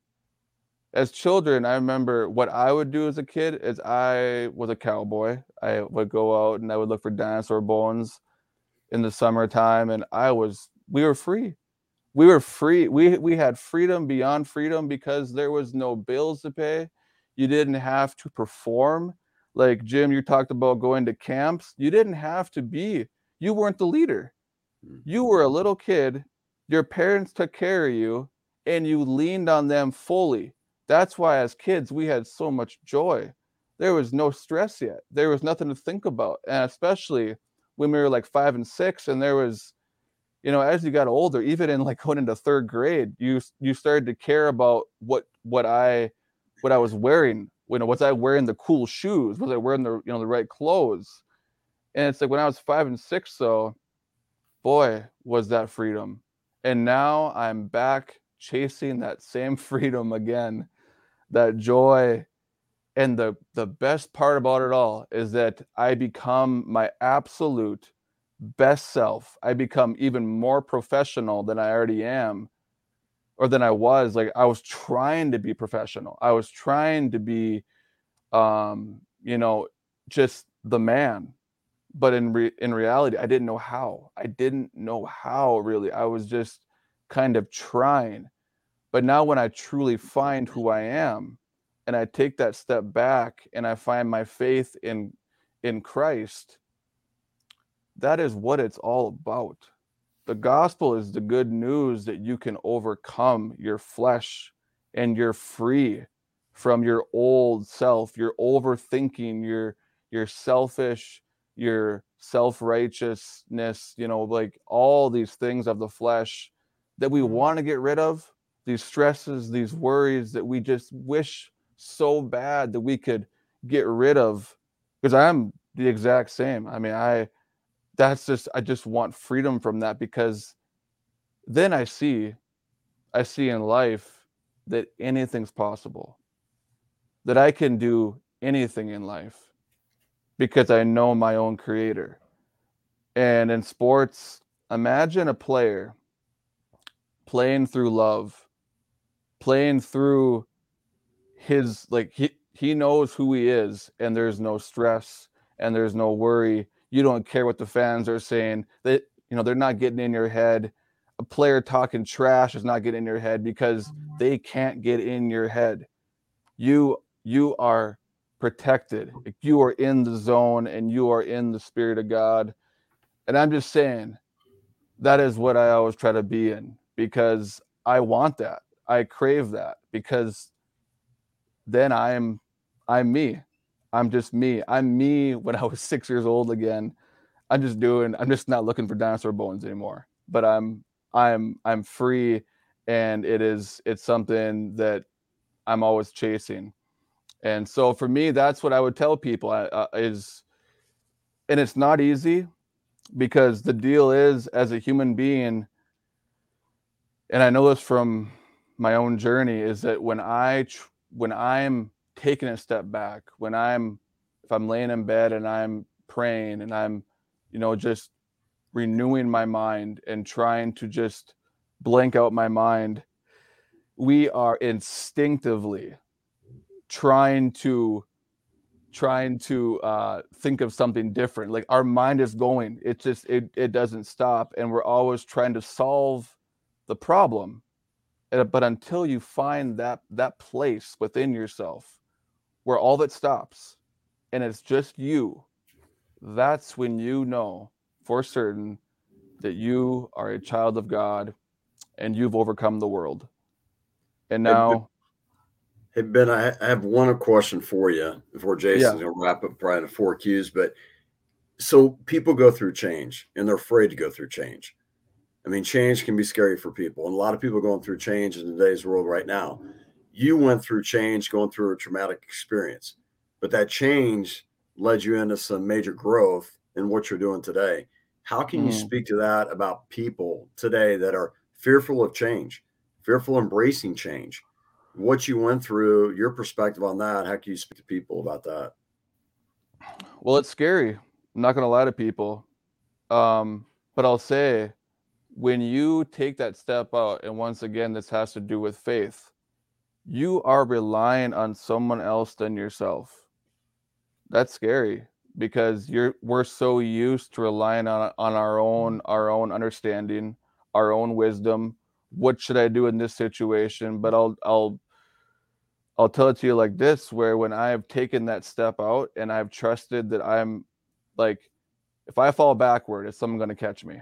as children, I remember what I would do as a kid is I was a cowboy. I would go out and I would look for dinosaur bones in the summertime, and I was we were free. We were free. We we had freedom beyond freedom because there was no bills to pay. You didn't have to perform. Like Jim, you talked about going to camps. You didn't have to be. You weren't the leader. Mm. You were a little kid. Your parents took care of you, and you leaned on them fully that's why, as kids, we had so much joy. There was no stress yet. There was nothing to think about. And especially when we were like five and six, and there was, you know, as you got older, even in like going into third grade, you you started to care about what what I what I was wearing. You know, was I wearing the cool shoes? Was I wearing the you know the right clothes? And it's like when I was five and six, so boy, was that freedom. And now I'm back chasing that same freedom again that joy and the the best part about it all is that i become my absolute best self. I become even more professional than i already am or than i was. Like i was trying to be professional. I was trying to be um you know just the man. But in re- in reality i didn't know how. I didn't know how really. I was just kind of trying but now when i truly find who i am and I take that step back and I find my faith in in Christ, that is what it's all about. The gospel is the good news that you can overcome your flesh and you're free from your old self, your overthinking, your your selfish, your self-righteousness, you know, like all these things of the flesh that we mm-hmm. want to get rid of, these stresses, these worries that we just wish so bad that we could get rid of because I'm the exact same. I mean, I that's just I just want freedom from that because then I see I see in life that anything's possible. that I can do anything in life because I know my own creator. And in sports, imagine a player playing through love, playing through his like he he knows who he is and there's no stress and there's no worry. You don't care what the fans are saying. That you know, they're not getting in your head. A player talking trash is not getting in your head because they can't get in your head. You you are protected. You are in the zone and you are in the spirit of God. And I'm just saying that is what I always try to be in because I want that. I crave that because then I'm I'm me. I'm just me. I'm me when I was 6 years old again. I'm just doing I'm just not looking for dinosaur bones anymore. But I'm I'm I'm free and it is it's something that I'm always chasing. And so for me that's what I would tell people uh, is and it's not easy because the deal is as a human being and I know this from my own journey is that when I when I'm taking a step back, when I'm if I'm laying in bed and I'm praying and I'm you know just renewing my mind and trying to just blank out my mind, we are instinctively trying to trying to uh, think of something different. Like our mind is going, it just it it doesn't stop, and we're always trying to solve the problem Uh, but until you find that that place within yourself where all that stops and it's just you that's when you know for certain that you are a child of god and you've overcome the world and now hey ben i have one question for you before jason's yeah. going to wrap up probably the four cues but so people go through change and they're afraid to go through change I mean, change can be scary for people, and a lot of people going through change in today's world right now. You went through change, going through a traumatic experience, but that change led you into some major growth in what you're doing today. How can mm. you speak to that about people today that are fearful of change, fearful embracing change? What you went through, your perspective on that, how can you speak to people about that? Well, it's scary. I'm not going to lie to people. Um, but I'll say when you take that step out, and once again, this has to do with faith, you are relying on someone else than yourself. That's scary because you're we're so used to relying on on our own mm-hmm. our own understanding, our own wisdom. What should I do in this situation? But I'll I'll I'll tell it to you like this where when I have taken that step out and I've trusted that I'm like if I fall backward, is someone going to catch me?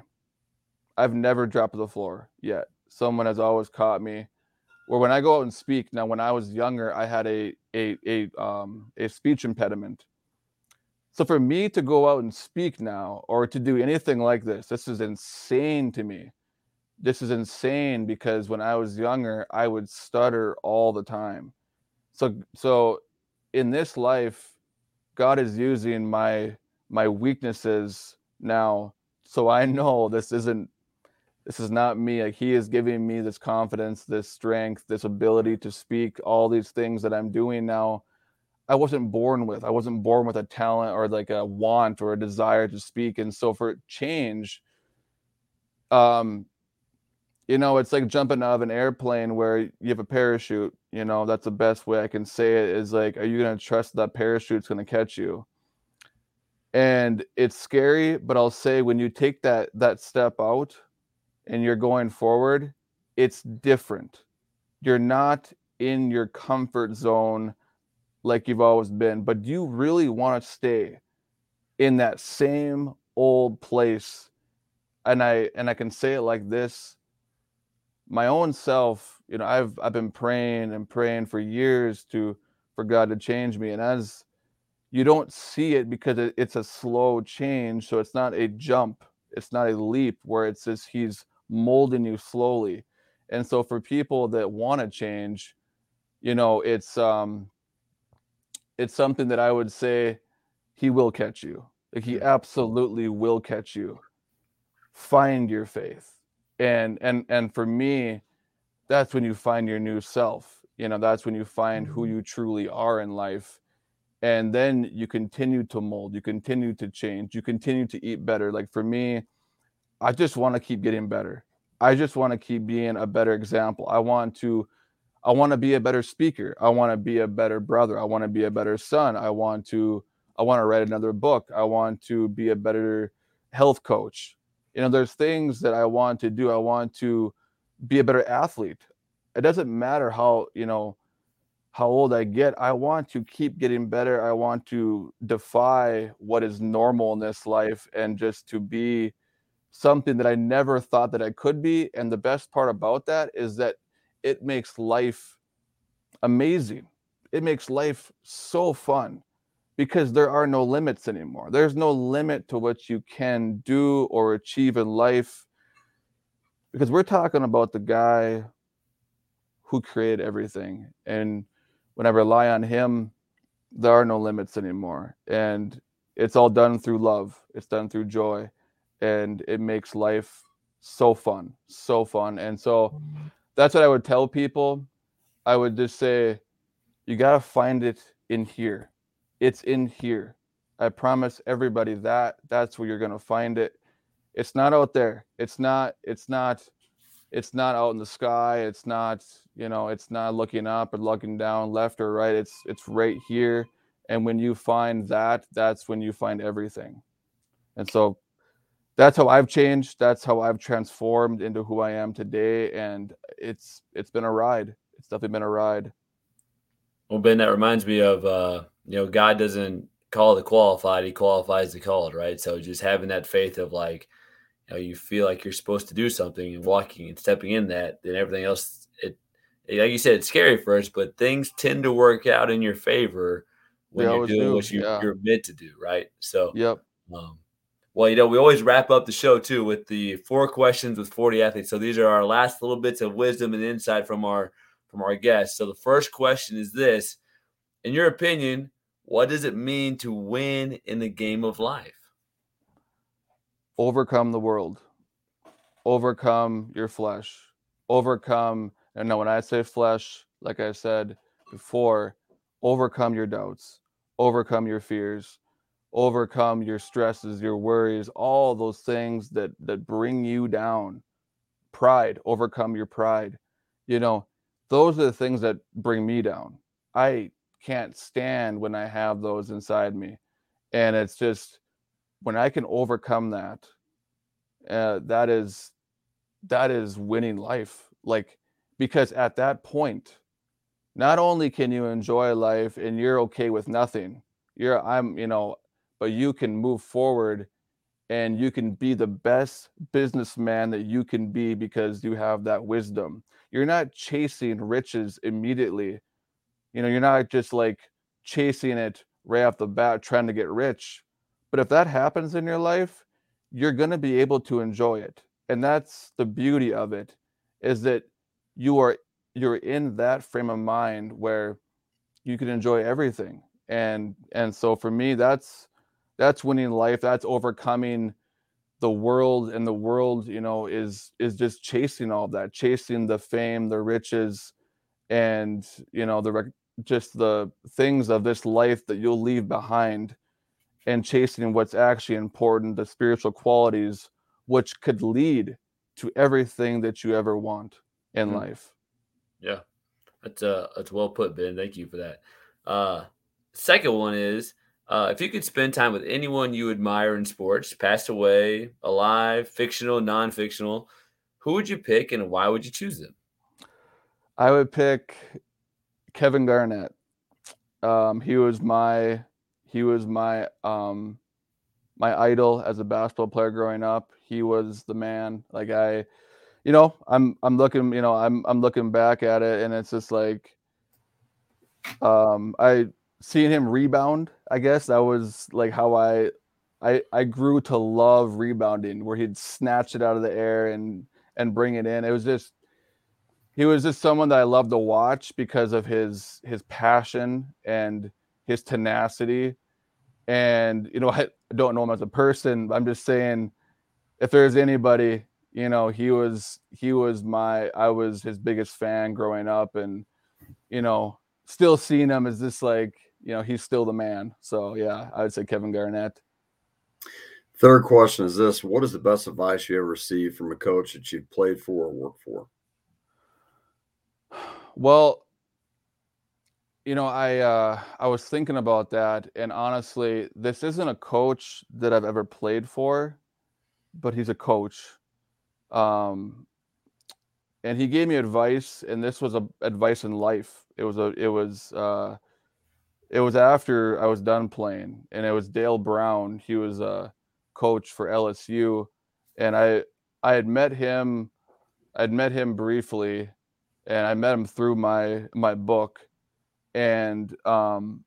I've never dropped the floor yet. Someone has always caught me. Or when I go out and speak now, when I was younger, I had a a a um a speech impediment. So for me to go out and speak now, or to do anything like this, this is insane to me. This is insane because when I was younger, I would stutter all the time. So so in this life, God is using my my weaknesses now so I know this isn't this is not me like he is giving me this confidence this strength this ability to speak all these things that i'm doing now. I wasn't born with i wasn't born with a talent or like a want or a desire to speak and so for change um you know it's like jumping out of an airplane where you have a parachute you know that's the best way i can say it is like are you going to trust that parachute's going to catch you? And it's scary but i'll say when you take that that step out and you're going forward, it's different. You're not in your comfort zone like you've always been, but do you really want to stay in that same old place? And I and I can say it like this. My own self, you know, I've I've been praying and praying for years to for God to change me. And as you don't see it because it, it's a slow change, so it's not a jump, it's not a leap where it says he's molding you slowly. And so for people that want to change, you know, it's um it's something that I would say he will catch you. Like he absolutely will catch you. Find your faith. And and and for me, that's when you find your new self. you know that's when you find who you truly are in life and then you continue to mold you continue to change you continue to eat better like for me i just want to keep getting better. I just want to keep being a better example. I want to i want to be a better speaker. I want to be a better brother. I want to be a better son. I want to i want to write another book. I want to be a better health coach. You know there's things that i want to do. I want to be a better athlete. It doesn't matter how you know how old i get. I want to keep getting better. I want to defy what is normal in this life and just to be something that i never thought that i could be and the best part about that is that it makes life amazing it makes life so fun because there are no limits anymore. There's no limit to what you can do or achieve in life because we're talking about the guy who created everything. And when I rely on him, there are no limits anymore. And it's all done through love, it's done through joy, and it makes life so fun, so fun. And so mm-hmm. that's what I would tell people. I would just say, you got to find it in here it's in here. I promise everybody that that's where you're going to find it. It's not out there. It's not it's not it's not out in the sky. It's not, you know, it's not looking up or looking down left or right. It's it's right here. And when you find that, that's when you find everything. And so that's how I've changed. That's how I've transformed into who I am today. And it's it's been a ride. It's definitely been a ride. Well, Ben, that reminds me of uh you know, God doesn't call the qualified, he qualifies the called, right? So just having that faith of like, you know, you feel like you're supposed to do something and walking and stepping in that, then everything else, it, like you said, it's scary first, but things tend to work out in your favor when they you're doing do. what you, yeah. you're meant to do, right? So, yep. Um, well, you know, we always wrap up the show too with the four questions with 4D Athletes. So these are our last little bits of wisdom and insight from our from our guests. So the first question is this: In your opinion, what does it mean to win in the game of life? Overcome the world, overcome your flesh, overcome. And now, when I say flesh, like I said before, overcome your doubts, overcome your fears, overcome your stresses, your worries, all those things that that bring you down. Pride, overcome your pride. You know, those are the things that bring me down. I can't stand when I have those inside me. And it's just when I can overcome that, uh, that is that is winning life. Like because at that point, not only can you enjoy life and you're okay with nothing, you're I'm you know, but you can move forward and you can be the best businessman that you can be because you have that wisdom. You're not chasing riches immediately you know, you're not just like chasing it right off the bat trying to get rich. But if that happens in your life, you're going to be able to enjoy it. And that's the beauty of it is that you are you're in that frame of mind where you can enjoy everything. And and so for me that's that's winning life. That's overcoming the world and the world, you know, is is just chasing all that, chasing the fame, the riches and you know the rec- just the things of this life that you'll leave behind and chasing what's actually important, the spiritual qualities, which could lead to everything that you ever want in mm-hmm. life. Yeah, that's uh, that's well put, Ben. Thank you for that. Uh, second one is uh, if you could spend time with anyone you admire in sports, passed away, alive, fictional, non-fictional, who would you pick and why would you choose them? I would pick Kevin Garnett. Um, he was my he was my um, my idol as a basketball player growing up. He was the man. Like I, you know, I'm I'm looking, you know, I'm I'm looking back at it, and it's just like, um, I seeing him rebound. I guess that was like how I, I I grew to love rebounding, where he'd snatch it out of the air and and bring it in. It was just he was just someone that I love to watch because of his his passion and his tenacity. And you know, I don't know him as a person. I'm just saying, if there's anybody, you know, he was he was my I was his biggest fan growing up, and you know, still seeing him as this like, you know, he's still the man. So yeah, I would say Kevin Garnett. Third question is this: What is the best advice you ever received from a coach that you've played for or worked for? Well, you know, I uh, I was thinking about that, and honestly, this isn't a coach that I've ever played for, but he's a coach, um, and he gave me advice, and this was a advice in life. It was a it was uh, it was after I was done playing, and it was Dale Brown. He was a coach for LSU, and I I had met him, I'd met him briefly, and I met him through my my book and um,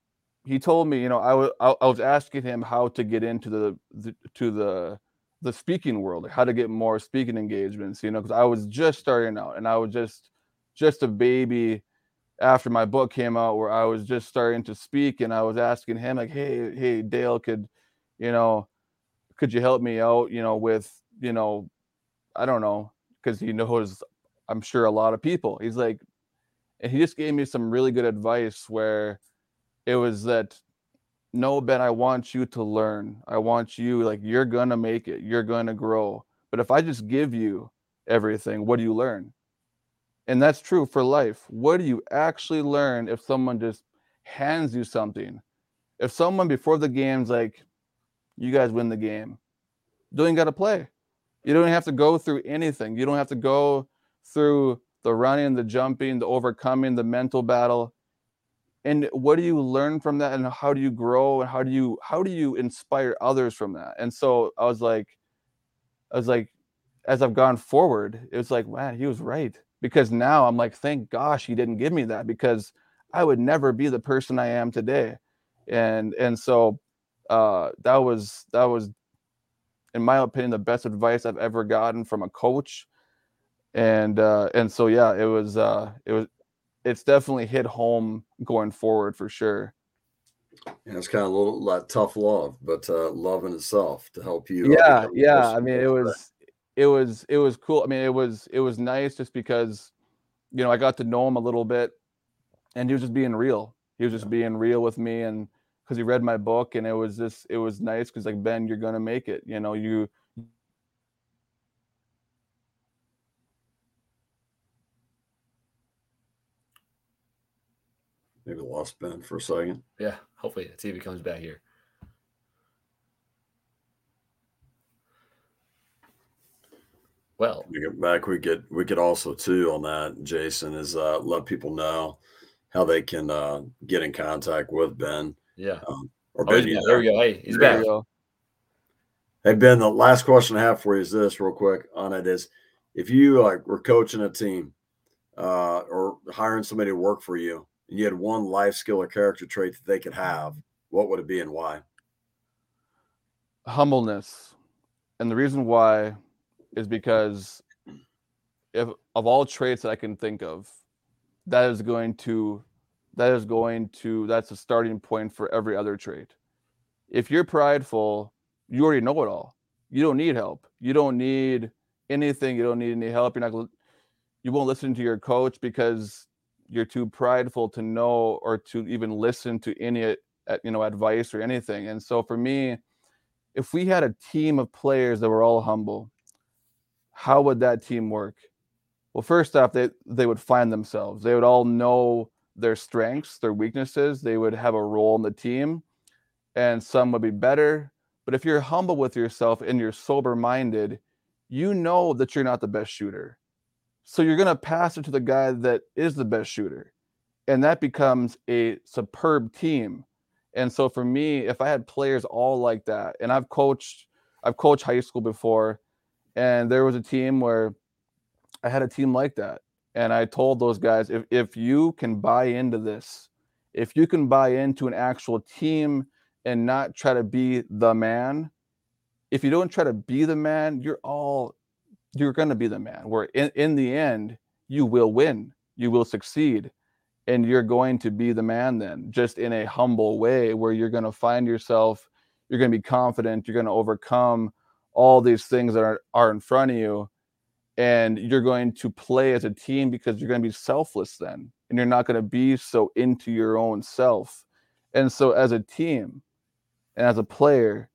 he told me, you know, I was I was asking him how to get into the, the to the the speaking world, how to get more speaking engagements, you know, because I was just starting out and I was just just a baby after my book came out where I was just starting to speak and I was asking him like, hey, hey, Dale, could you know, could you help me out, you know, with, you know, I don't know, because he knows I'm sure a lot of people. He's like, and he just gave me some really good advice where it was that no ben i want you to learn. I want you like you're gonna make it. You're gonna grow. But if i just give you everything what do you learn and that's true for life what do you actually learn if someone just hands you something if someone before the game's like you guys win the game you don't even got to play you don't have to go through anything you don't have to go through the running, the jumping, the overcoming, the mental battle. And what do you learn from that? And how do you grow? And how do you how do you inspire others from that? And so I was like, I was like, as I've gone forward, it was like, man, he was right. Because now I'm like, thank gosh he didn't give me that because I would never be the person I am today. And and so uh that was that was in my opinion the best advice I've ever gotten from a coach and uh, and so yeah, it was uh, it was it's definitely hit home going forward for sure. Yeah, it's kind of a little like tough love, but uh, love in itself to help you. Yeah, yeah. I mean, it was it was it was cool. I mean, it was it was nice just because you know I got to know him a little bit, and he was just being real. He was just yeah. being real with me, and because he read my book, and it was just it was nice because like Ben, you're gonna make it. You know, you Maybe lost Ben for a second. Yeah, hopefully the TV comes back here. Well, we get back. We get we could also too on that. Jason is uh, let people know how they can uh, get in contact with Ben. Yeah. Um, or oh, Ben, there we go. Hey, he's there back. Hey Ben, the last question I have for you is this, real quick. On it is, if you like were coaching a team uh, or hiring somebody to work for you, and you had one life skill or character trait that they could have, what would it be and why? Humbleness. And the reason why is because if of all traits that I can think of, that is going to that is going to that's a starting point for every other trait. If you're prideful, you already know it all. You don't need help. You don't need anything. You don't need any help. You're not you won't listen to your coach because you're too prideful to know or to even listen to any you know advice or anything and so for me if we had a team of players that were all humble how would that team work well first off they they would find themselves they would all know their strengths their weaknesses they would have a role in the team and some would be better but if you're humble with yourself and you're sober minded you know that you're not the best shooter so you're going to pass it to the guy that is the best shooter. And that becomes a superb team. And so for me, if I had players all like that, and I've coached, I've coached high school before, and there was a team where I had a team like that. And I told those guys, if, if you can buy into this, if you can buy into an actual team and not try to be the man, if you don't try to be the man, you're all you're going to be the man. Where in, in the end you will win. You will succeed. And you're going to be the man then just in a humble way where you're going to find yourself you're going to be confident you're going to overcome all these things that are, are in front of you and you're going to play as a team because you're going to be selfless then and you're not going to be so into your own self. And so, as a team and as a player,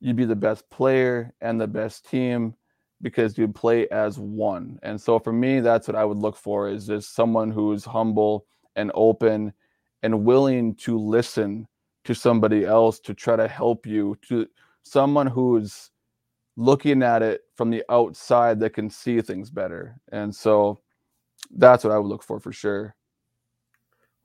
you'd be the best player and the best team because you play as one. And so, for me, that's what I would look for is just someone who's humble and open and willing to listen to somebody else to try to help you, to someone who's looking at it from the outside that can see things better. And so, that's what I would look for for sure.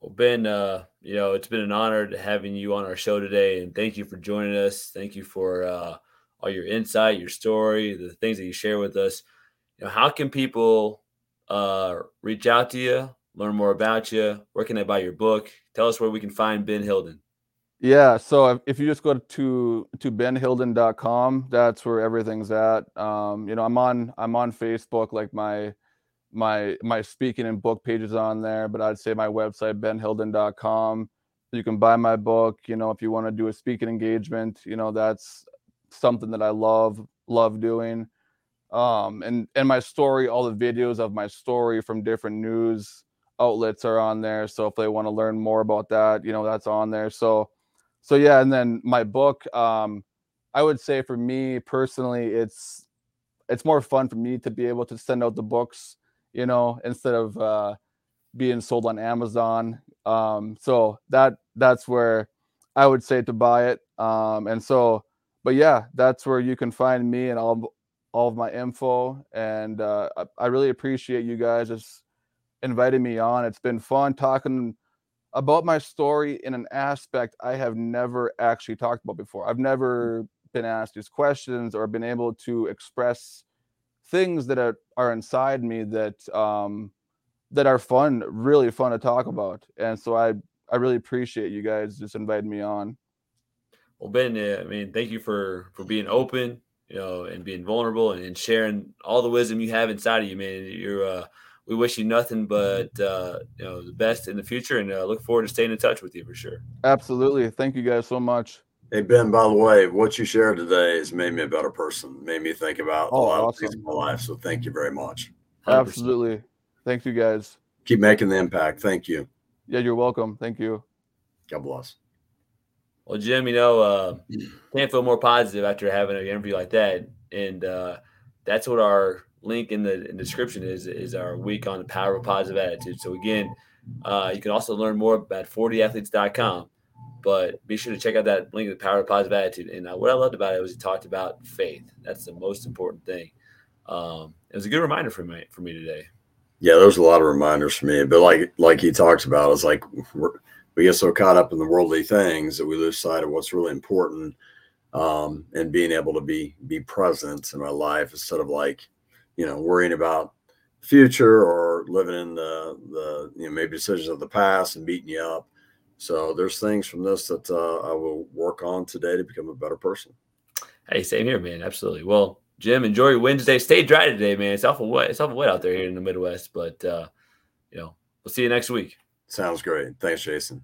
Well, Ben, uh, you know, it's been an honor to having you on our show today, and thank you for joining us. Thank you for uh, all your insight, your story, the things that you share with us. You know, how can people uh, reach out to you, learn more about you? Where can they buy your book? Tell us where we can find Ben Hylden. Yeah, so if you just go to to benhylden.com, that's where everything's at. Um, you know, I'm on I'm on Facebook, like my my my speaking and book pages on there, but I'd say my website benhylden.com. You can buy my book. You know, if you want to do a speaking engagement, you know that's something that I love love doing. Um, and and my story, all the videos of my story from different news outlets are on there. So if they want to learn more about that, you know, that's on there. So so yeah, and then my book, um, I would say for me personally, it's it's more fun for me to be able to send out the books you know, instead of uh, being sold on Amazon. Um, so that that's where I would say to buy it. Um, and so, but yeah, that's where you can find me and all all of my info. And uh, I, I really appreciate you guys just inviting me on. It's been fun talking about my story in an aspect I have never actually talked about before. I've never been asked these questions or been able to express things that are, are inside me that um that are fun really fun to talk about. And so i i really appreciate you guys just inviting me on. Well ben i mean thank you for for being open you know and being vulnerable and, and sharing all the wisdom you have inside of you man. You're uh we wish you nothing but uh, you know the best in the future, and uh, look forward to staying in touch with you for sure. Absolutely, thank you guys so much. Hey Ben, by the way, what you shared today has made me a better person. Made me think about oh, a lot awesome. of things in my life. So thank you very much. 100%. Absolutely. Thank you guys. Keep making the impact. Thank you. Yeah, you're welcome. Thank you. God bless. Well, Jim, you know, uh, can't feel more positive after having an interview like that, and uh, that's what our link in the, in description is is our week on the power of positive attitude. So again, uh, you can also learn more at 4dathletes.com. But be sure to check out that link, the power of positive attitude. And uh, what I loved about it was he talked about faith. That's the most important thing. Um, it was a good reminder for me for me today. Yeah, there's a lot of reminders for me. But like like he talks about, it's like we get so caught up in the worldly things that we lose sight of what's really important. Um, and being able to be be present in our life instead of like, you know, worrying about future or living in the the you know maybe decisions of the past and beating you up so there's things from this that uh, I will work on today to become a better person. Hey, same here, man. Absolutely. Well, Jim, enjoy your Wednesday. Stay dry today, man. It's awful wet. It's awful wet out there here in the Midwest, but uh, you know, we'll see you next week. Sounds great. Thanks, Jason.